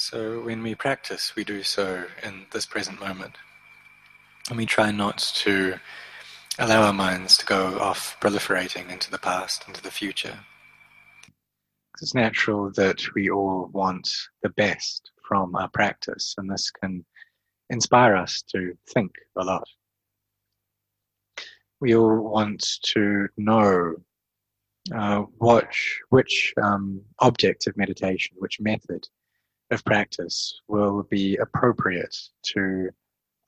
So when we practice, we do so in this present moment. And we try not to allow our minds to go off proliferating into the past, into the future. It's natural that we all want the best from our practice, and this can inspire us to think a lot. We all want to know uh, which, which um, object of meditation, which method of practice will be appropriate to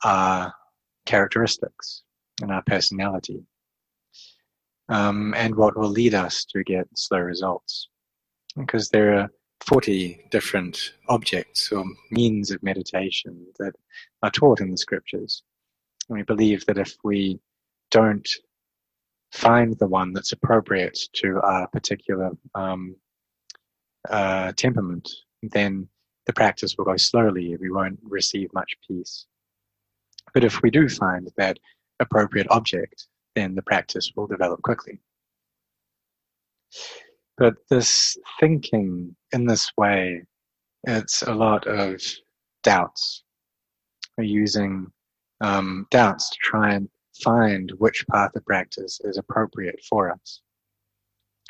our characteristics and our personality, um, and what will lead us to get slow results. Because there are 40 different objects or means of meditation that are taught in the scriptures. And we believe that if we don't find the one that's appropriate to our particular um, uh, temperament, then the practice will go slowly. We won't receive much peace. But if we do find that appropriate object, then the practice will develop quickly. But this thinking in this way, it's a lot of doubts. We're using um, doubts to try and find which path of practice is appropriate for us.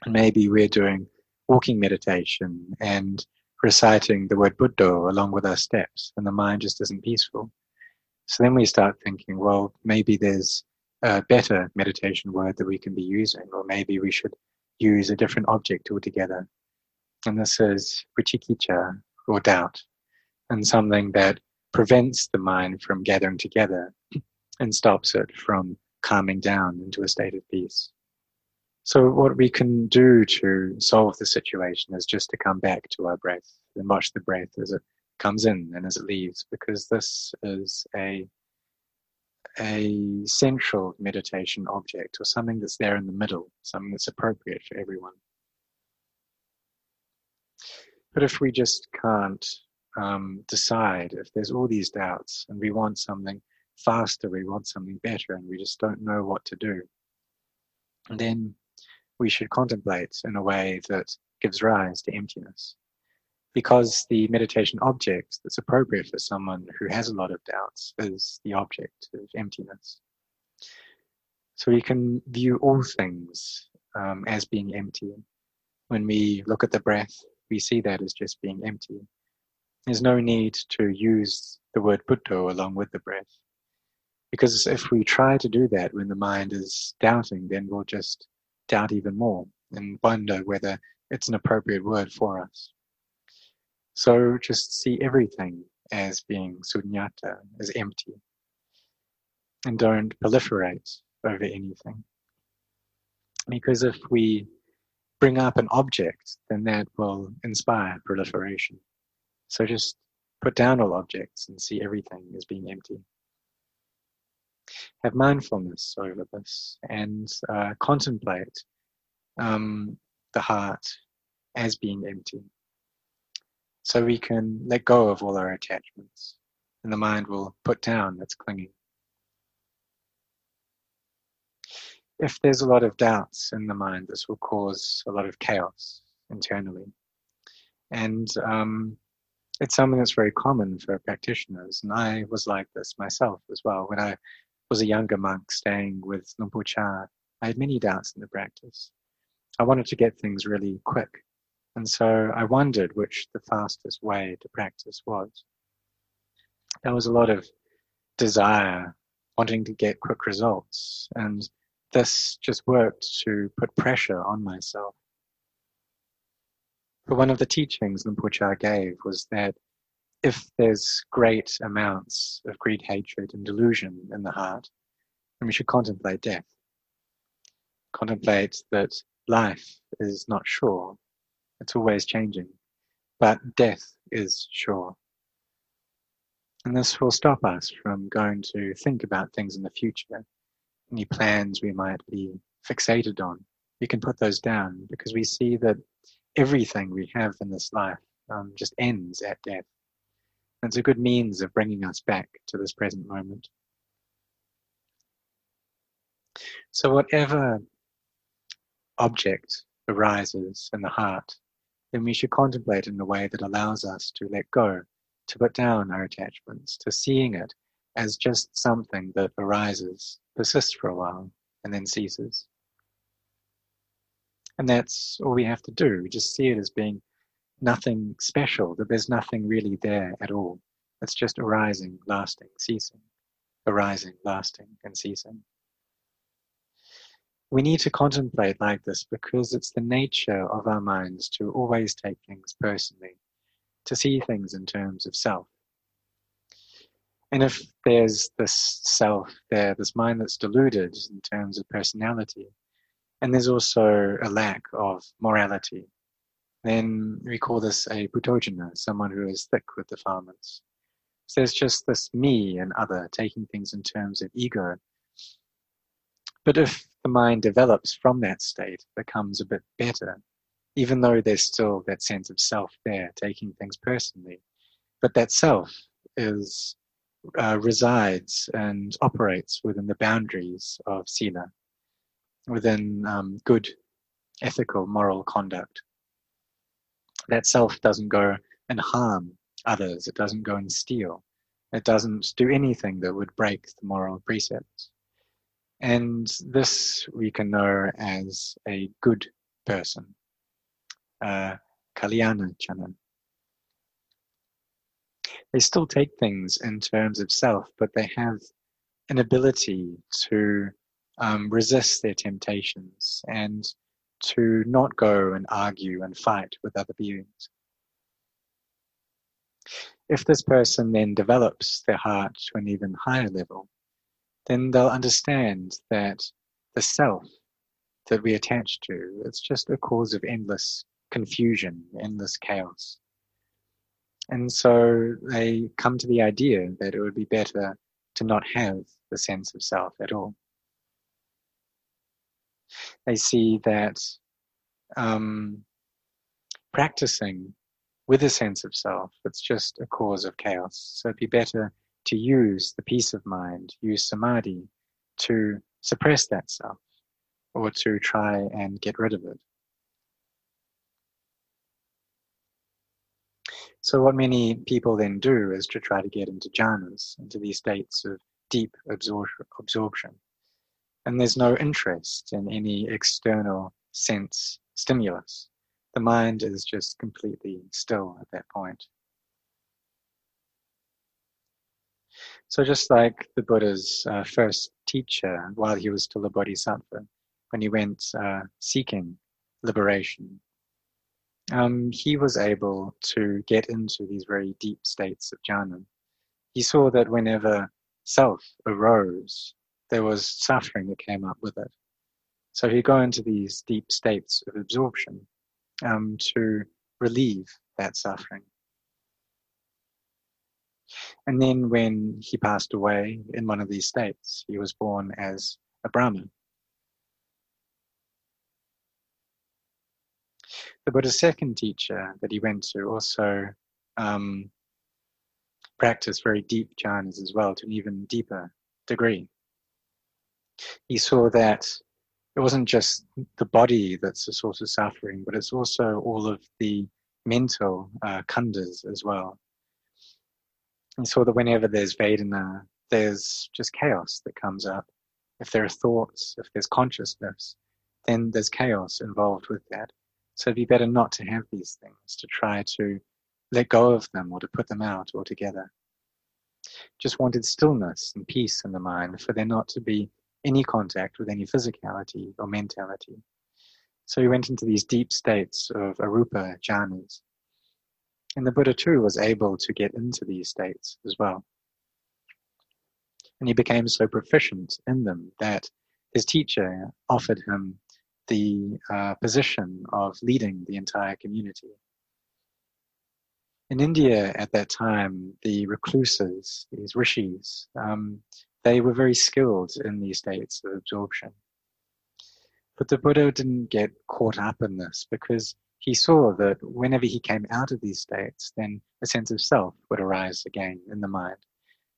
And maybe we're doing walking meditation and reciting the word Buddha along with our steps, and the mind just isn't peaceful. So then we start thinking, well, maybe there's a better meditation word that we can be using, or maybe we should use a different object altogether. And this is vicikiccha, or doubt, and something that prevents the mind from gathering together and stops it from calming down into a state of peace. So, what we can do to solve the situation is just to come back to our breath and watch the breath as it comes in and as it leaves, because this is a a central meditation object or something that's there in the middle, something that's appropriate for everyone. But if we just can't um, decide, if there's all these doubts and we want something faster, we want something better, and we just don't know what to do, then we should contemplate in a way that gives rise to emptiness. Because the meditation object that's appropriate for someone who has a lot of doubts is the object of emptiness. So we can view all things um, as being empty. When we look at the breath, we see that as just being empty. There's no need to use the word Buddha along with the breath. Because if we try to do that when the mind is doubting, then we'll just doubt even more and wonder whether it's an appropriate word for us. So just see everything as being sunyata, as empty, and don't proliferate over anything. Because if we bring up an object, then that will inspire proliferation. So just put down all objects and see everything as being empty have mindfulness over this and uh, contemplate um, the heart as being empty. So we can let go of all our attachments and the mind will put down its clinging. If there's a lot of doubts in the mind, this will cause a lot of chaos internally. And um, it's something that's very common for practitioners. And I was like this myself as well. When I was a younger monk staying with Luang Por Chah, I had many doubts in the practice. I wanted to get things really quick. And so I wondered which the fastest way to practice was. There was a lot of desire, wanting to get quick results. And this just worked to put pressure on myself. But one of the teachings Luang Por Chah gave was that if there's great amounts of greed, hatred, and delusion in the heart, then we should contemplate death. Contemplate that life is not sure, it's always changing, but death is sure. And this will stop us from going to think about things in the future, any plans we might be fixated on. We can put those down because we see that everything we have in this life um, just ends at death. It's a good means of bringing us back to this present moment. So, whatever object arises in the heart, then we should contemplate in a way that allows us to let go, to put down our attachments, to seeing it as just something that arises, persists for a while, and then ceases. And that's all we have to do. We just see it as being nothing special, that there's nothing really there at all. It's just arising, lasting, ceasing, arising, lasting, and ceasing. We need to contemplate like this because it's the nature of our minds to always take things personally, to see things in terms of self. And if there's this self there, this mind that's deluded in terms of personality, and there's also a lack of morality, then we call this a puthujjana, someone who is thick with defilements. So there's just this me and other taking things in terms of ego. But if the mind develops from that state, becomes a bit better, even though there's still that sense of self there, taking things personally, but that self is uh, resides and operates within the boundaries of sila, within um, good ethical moral conduct. That self doesn't go and harm others, it doesn't go and steal, it doesn't do anything that would break the moral precepts. And this we can know as a good person, uh, Kalyana Chanan they still take things in terms of self, but they have an ability to um, resist their temptations and to not go and argue and fight with other beings. If this person then develops their heart to an even higher level, then they'll understand that the self that we attach to, it's just a cause of endless confusion, endless chaos. And so they come to the idea that it would be better to not have the sense of self at all. They see that um, practicing with a sense of self, it's just a cause of chaos. So it'd be better to use the peace of mind, use samadhi to suppress that self or to try and get rid of it. So what many people then do is to try to get into jhanas, into these states of deep absorption. And there's no interest in any external sense stimulus. The mind is just completely still at that point. So just like the Buddha's uh, first teacher, while he was still a bodhisattva, when he went uh, seeking liberation, um, he was able to get into these very deep states of jhana. He saw that whenever self arose, there was suffering that came up with it. So he'd go into these deep states of absorption um, to relieve that suffering. And then when he passed away in one of these states, he was born as a Brahmin. The Buddha's second teacher that he went to also um, practiced very deep jhanas as well to an even deeper degree. He saw that it wasn't just the body that's the source of suffering, but it's also all of the mental uh, khandhas as well. He saw that whenever there's Vedana, there's just chaos that comes up. If there are thoughts, if there's consciousness, then there's chaos involved with that. So it'd be better not to have these things, to try to let go of them or to put them out altogether. Just wanted stillness and peace in the mind for there not to be any contact with any physicality or mentality. So he went into these deep states of arupa jhanas. And the Buddha too was able to get into these states as well. And he became so proficient in them that his teacher offered him the uh, position of leading the entire community. In India at that time, the recluses, these rishis, um, they were very skilled in these states of absorption. But the Buddha didn't get caught up in this because he saw that whenever he came out of these states, then a sense of self would arise again in the mind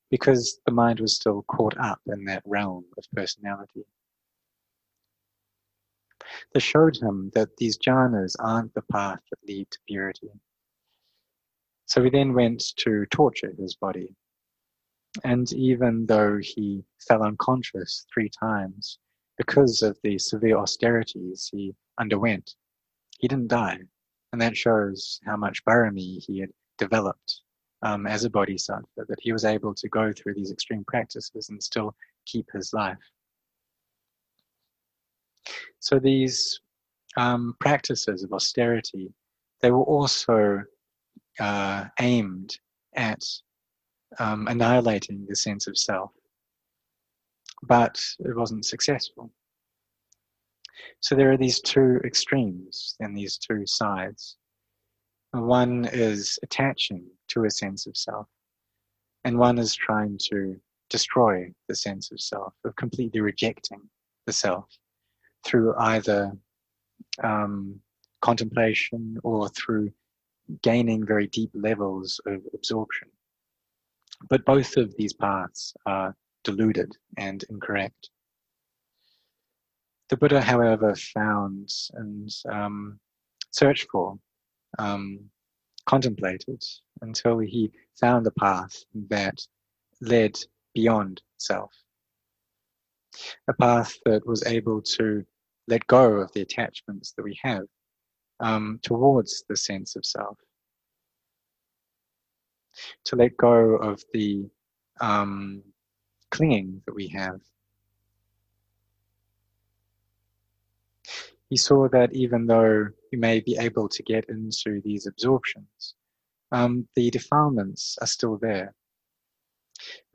because the mind was still caught up in that realm of personality. They showed him that these jhanas aren't the path that lead to purity. So he then went to torture his body. And even though he fell unconscious three times because of the severe austerities he underwent, he didn't die. And that shows how much barami he had developed um, as a bodhisattva, that he was able to go through these extreme practices and still keep his life. So these um, practices of austerity, they were also uh, aimed at um, annihilating the sense of self, but it wasn't successful. So there are these two extremes and these two sides. One is attaching to a sense of self, and one is trying to destroy the sense of self, of completely rejecting the self through either um, contemplation or through gaining very deep levels of absorption. But both of these paths are deluded and incorrect. The Buddha, however, found and um, searched for, um, contemplated until he found the path that led beyond self. A path that was able to let go of the attachments that we have um, towards the sense of self. To let go of the um, clinging that we have. He saw that even though you may be able to get into these absorptions, um, the defilements are still there.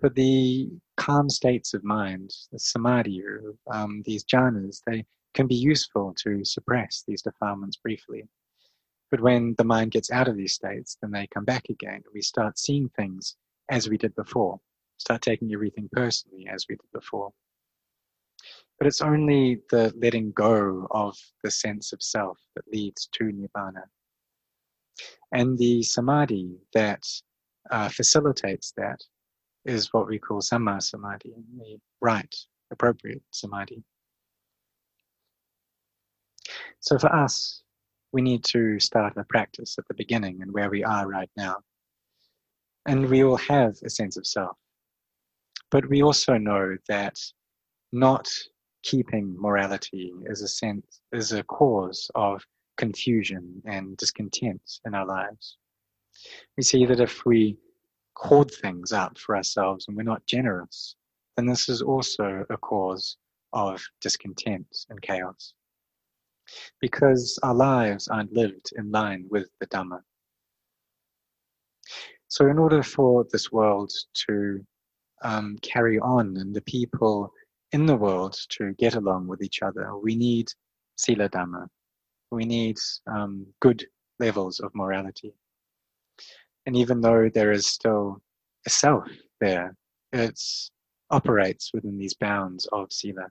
But the calm states of mind, the samadhi, um, these jhanas, they can be useful to suppress these defilements briefly. But when the mind gets out of these states, then they come back again. We start seeing things as we did before, start taking everything personally as we did before. But it's only the letting go of the sense of self that leads to Nibbana. And the samadhi that uh, facilitates that is what we call samma samadhi, the right, appropriate samadhi. So for us, we need to start a practice at the beginning and where we are right now. And we all have a sense of self. But we also know that not keeping morality is a sense is a cause of confusion and discontent in our lives. We see that if we hoard things up for ourselves and we're not generous, then this is also a cause of discontent and chaos because our lives aren't lived in line with the Dhamma. So, in order for this world to um, carry on and the people in the world to get along with each other, we need Sila Dhamma. We need um, good levels of morality. And even though there is still a self there, it operates within these bounds of Sila.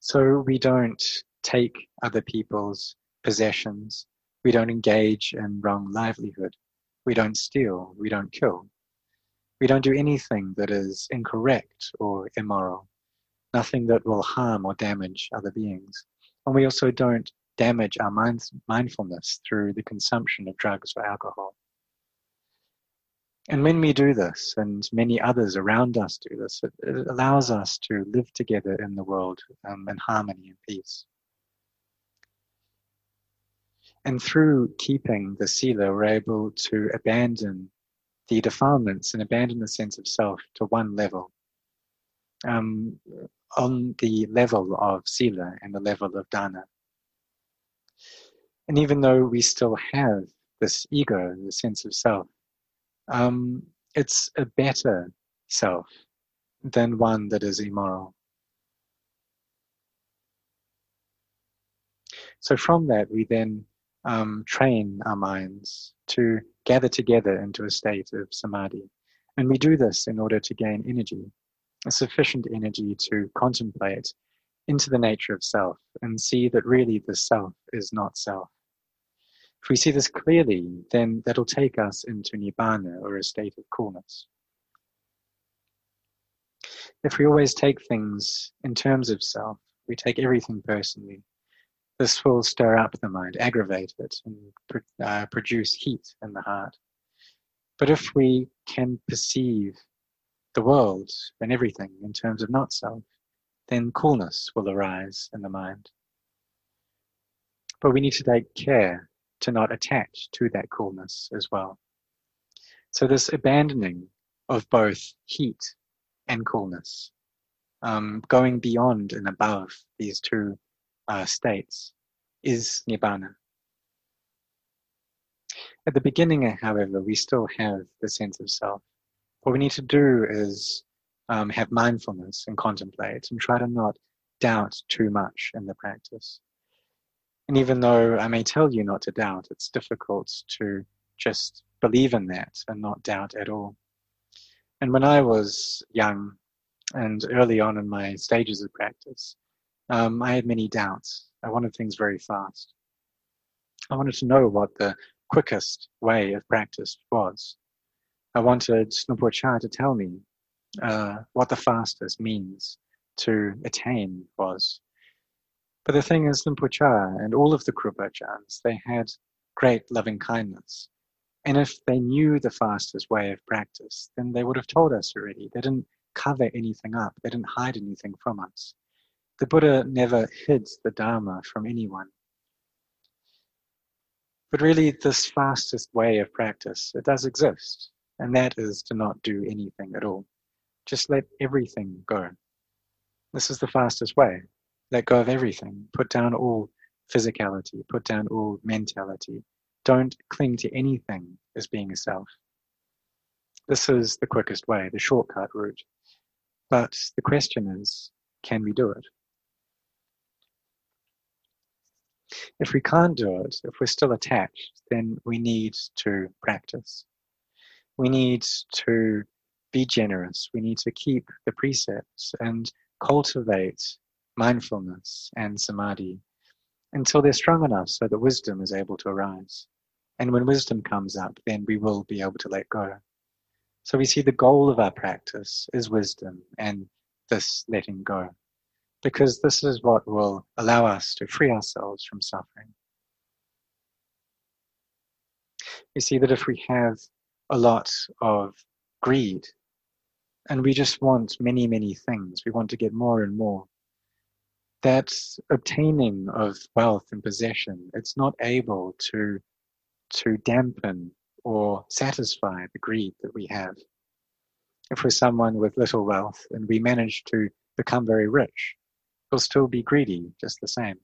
So we don't take other people's possessions. We don't engage in wrong livelihood. We don't steal. We don't kill. We don't do anything that is incorrect or immoral. Nothing that will harm or damage other beings. And we also don't damage our mind, mindfulness through the consumption of drugs or alcohol. And when we do this, and many others around us do this, it, it allows us to live together in the world um, in harmony and peace. And through keeping the sila, we're able to abandon the defilements and abandon the sense of self to one level. Um, on the level of sila and the level of dana. And even though we still have this ego, the sense of self, um, it's a better self than one that is immoral. So from that, we then um, train our minds to gather together into a state of samadhi. And we do this in order to gain energy, a sufficient energy to contemplate into the nature of self and see that really the self is not self. If we see this clearly, then that'll take us into nibbana or a state of coolness. If we always take things in terms of self, we take everything personally, this will stir up the mind, aggravate it, and uh, produce heat in the heart. But if we can perceive the world and everything in terms of not self, then coolness will arise in the mind. But we need to take care to not attach to that coolness as well. So, this abandoning of both heat and coolness, um, going beyond and above these two uh, states, is Nibbana. At the beginning, however, we still have the sense of self. What we need to do is um, have mindfulness and contemplate and try to not doubt too much in the practice. And even though I may tell you not to doubt, it's difficult to just believe in that and not doubt at all. And when I was young and early on in my stages of practice, um, I had many doubts. I wanted things very fast. I wanted to know what the quickest way of practice was. I wanted Luang Por Chah to tell me uh, what the fastest means to attain was. But the thing is, Luang Por Chah and all of the Krupajans, they had great loving kindness. And if they knew the fastest way of practice, then they would have told us already. They didn't cover anything up, they didn't hide anything from us. The Buddha never hid the Dharma from anyone. But really, this fastest way of practice, it does exist, and that is to not do anything at all. Just let everything go. This is the fastest way. Let go of everything. Put down all physicality. Put down all mentality. Don't cling to anything as being a self. This is the quickest way, the shortcut route. But the question is, can we do it? If we can't do it, if we're still attached, then we need to practice. We need to be generous. We need to keep the precepts and cultivate mindfulness and samadhi until they're strong enough so that wisdom is able to arise. And when wisdom comes up, then we will be able to let go. So we see the goal of our practice is wisdom and this letting go because this is what will allow us to free ourselves from suffering. You see that if we have a lot of greed and we just want many, many things, we want to get more and more, that obtaining of wealth and possession, it's not able to, to dampen or satisfy the greed that we have. If we're someone with little wealth and we manage to become very rich, we'll still be greedy just the same.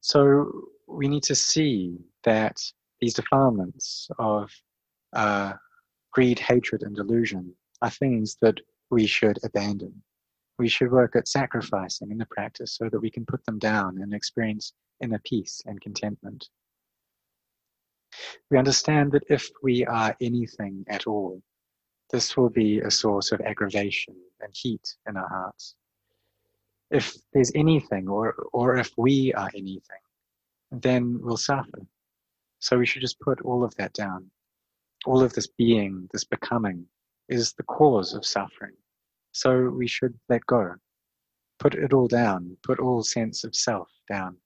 So we need to see that these defilements of uh, greed, hatred, and delusion are things that we should abandon. We should work at sacrificing in the practice so that we can put them down and experience inner peace and contentment. We understand that if we are anything at all, this will be a source of aggravation and heat in our hearts. If there's anything, or, or if we are anything, then we'll suffer. So we should just put all of that down. All of this being, this becoming, is the cause of suffering. So we should let go. Put it all down. Put all sense of self down.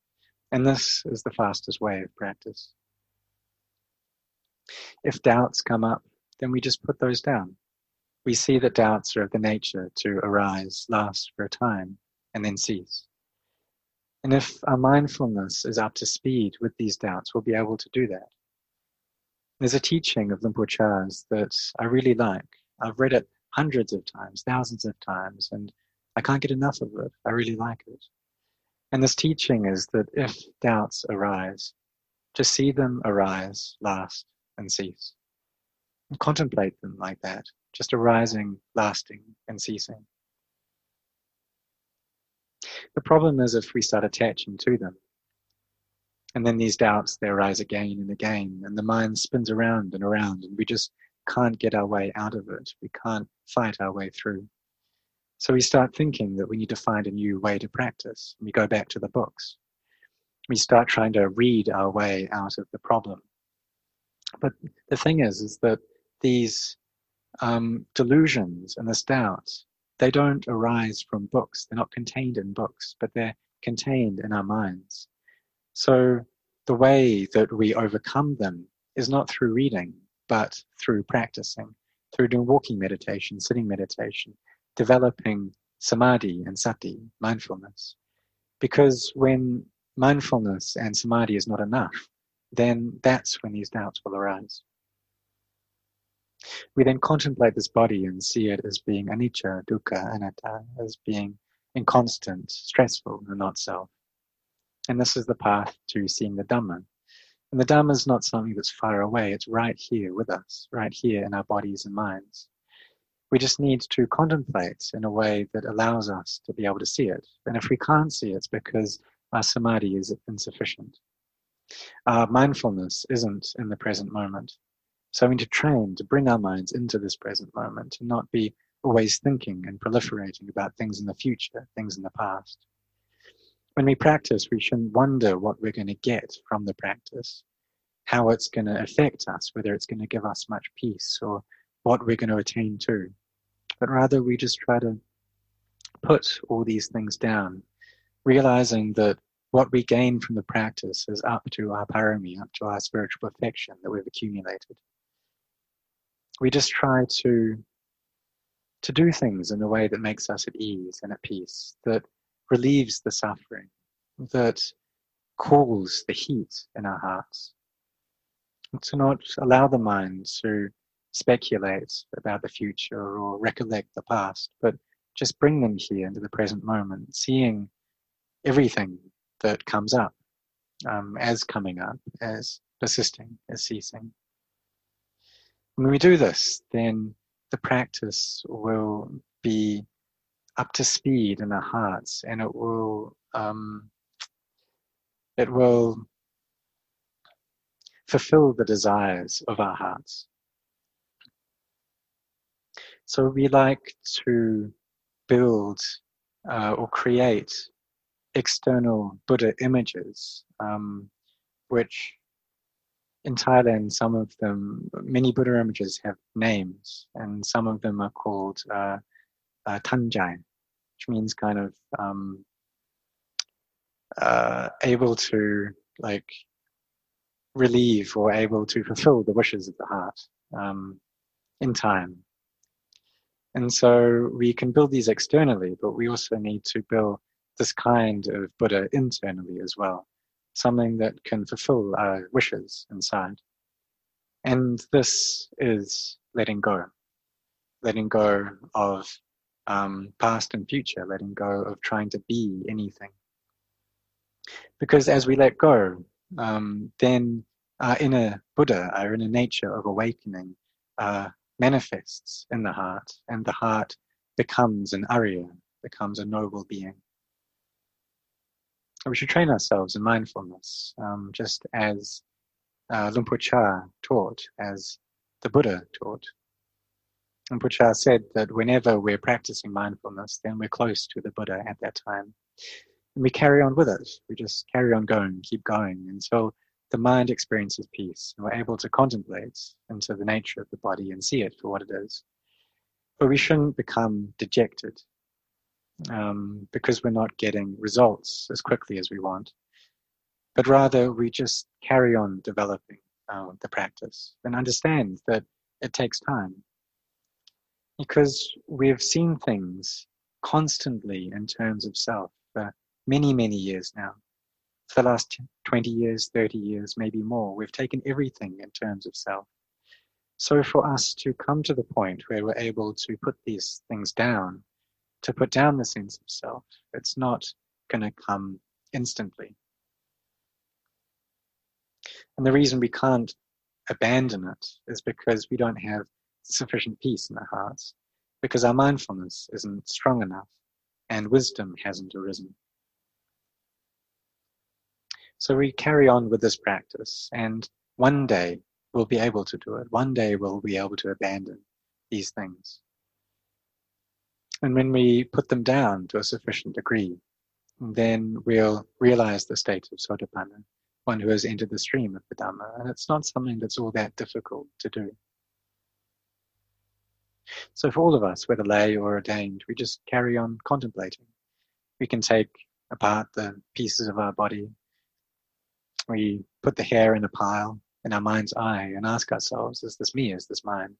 And this is the fastest way of practice. If doubts come up, then we just put those down. We see that doubts are of the nature to arise, last for a time, and then cease. And if our mindfulness is up to speed with these doubts, we'll be able to do that. There's a teaching of Luang Por Chah's that I really like. I've read it hundreds of times, thousands of times, and I can't get enough of it. I really like it. And this teaching is that if doubts arise, to see them arise, last, and cease and contemplate them like that, just arising, lasting, and ceasing. The problem is if we start attaching to them, and then these doubts they arise again and again, and the mind spins around and around, and we just can't get our way out of it. We can't fight our way through. So we start thinking that we need to find a new way to practice. We go back to the books. We start trying to read our way out of the problem. But the thing is, is that these um, delusions and this doubt, they don't arise from books. They're not contained in books, but they're contained in our minds. So the way that we overcome them is not through reading, but through practicing, through doing walking meditation, sitting meditation, developing samadhi and sati, mindfulness. Because when mindfulness and samadhi is not enough, then that's when these doubts will arise. We then contemplate this body and see it as being anicca, dukkha, anatta, as being inconstant, stressful, and not self. And this is the path to seeing the Dhamma. And the Dhamma is not something that's far away, it's right here with us, right here in our bodies and minds. We just need to contemplate in a way that allows us to be able to see it. And if we can't see it, it's because our samadhi is insufficient. Our mindfulness isn't in the present moment. So we need to train to bring our minds into this present moment and not be always thinking and proliferating about things in the future, things in the past. When we practice, we shouldn't wonder what we're going to get from the practice, how it's going to affect us, whether it's going to give us much peace or what we're going to attain to. But rather, we just try to put all these things down, realizing that what we gain from the practice is up to our parami, up to our spiritual perfection that we've accumulated. We just try to to do things in a way that makes us at ease and at peace, that relieves the suffering, that cools the heat in our hearts. To not allow the mind to speculate about the future or recollect the past, but just bring them here into the present moment, seeing everything that comes up um, as coming up, as persisting, as ceasing. When we do this, then the practice will be up to speed in our hearts and it will um, it will fulfill the desires of our hearts. So we like to build uh, or create external buddha images um, which in Thailand, some of them, many Buddha images have names, and some of them are called uh, uh, Tanjai, which means kind of um, uh, able to like relieve or able to fulfill the wishes of the heart um, in time. And so we can build these externally, but we also need to build this kind of Buddha internally as well something that can fulfill our wishes inside. And this is letting go, letting go of um, past and future, letting go of trying to be anything. Because as we let go, um, then our inner Buddha, our inner nature of awakening, uh, manifests in the heart, and the heart becomes an Arya, becomes a noble being we should train ourselves in mindfulness, um, just as uh, Chah taught, as the Buddha taught. Luang Por said that whenever we're practicing mindfulness, then we're close to the Buddha at that time. And we carry on with it. We just carry on going, keep going until the mind experiences peace and we're able to contemplate into the nature of the body and see it for what it is. But we shouldn't become dejected um, because we're not getting results as quickly as we want. But rather, we just carry on developing uh, the practice and understand that it takes time. Because we've seen things constantly in terms of self for many, many years now. For the last 20 years, 30 years, maybe more, we've taken everything in terms of self. So for us to come to the point where we're able to put these things down to put down the sense of self. It's not going to come instantly. And the reason we can't abandon it is because we don't have sufficient peace in our hearts, because our mindfulness isn't strong enough and wisdom hasn't arisen. So we carry on with this practice, and one day we'll be able to do it. One day we'll be able to abandon these things. And when we put them down to a sufficient degree, then we'll realize the state of Sotapanna, one who has entered the stream of the Dhamma. And it's not something that's all that difficult to do. So for all of us, whether lay or ordained, we just carry on contemplating. We can take apart the pieces of our body. We put the hair in a pile in our mind's eye and ask ourselves, is this me? Is this mine?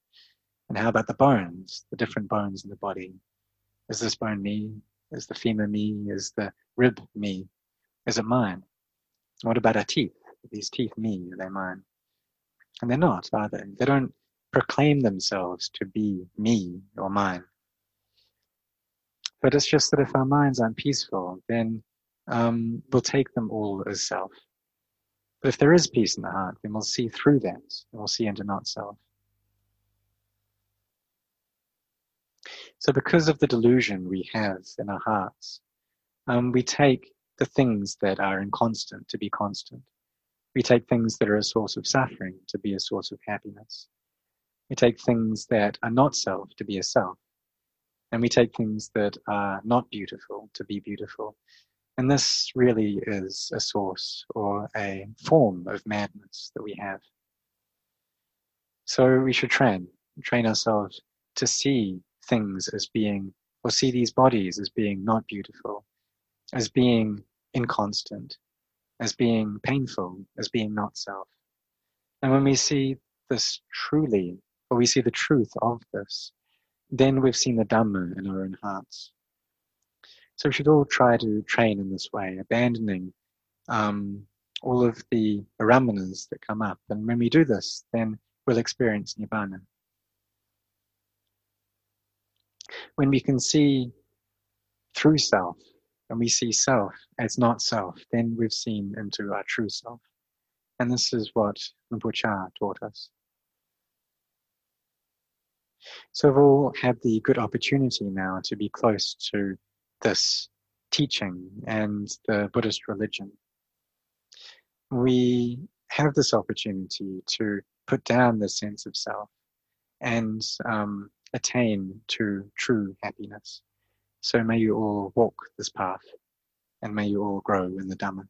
And how about the bones, the different bones in the body? Is this bone me? Is the femur me? Is the rib me? Is it mine? What about our teeth? Are these teeth me? Are they mine? And they're not, are they? They don't proclaim themselves to be me or mine. But it's just that if our minds aren't peaceful, then um, we'll take them all as self. But if there is peace in the heart, then we'll see through that and we'll see into not self. So, because of the delusion we have in our hearts, um, we take the things that are inconstant to be constant. We take things that are a source of suffering to be a source of happiness. We take things that are not self to be a self. And we take things that are not beautiful to be beautiful. And this really is a source or a form of madness that we have. So we should train, train ourselves to see things as being, or see these bodies as being not beautiful, as being inconstant, as being painful, as being not self. And when we see this truly, or we see the truth of this, then we've seen the Dhamma in our own hearts. So we should all try to train in this way, abandoning um, all of the aramanas that come up. And when we do this, then we'll experience Nibbana. When we can see through self, and we see self as not self, then we've seen into our true self. And this is what Rinpoche taught us. So we've all had the good opportunity now to be close to this teaching and the Buddhist religion. We have this opportunity to put down the sense of self and um, attain to true happiness. So may you all walk this path and may you all grow in the Dhamma.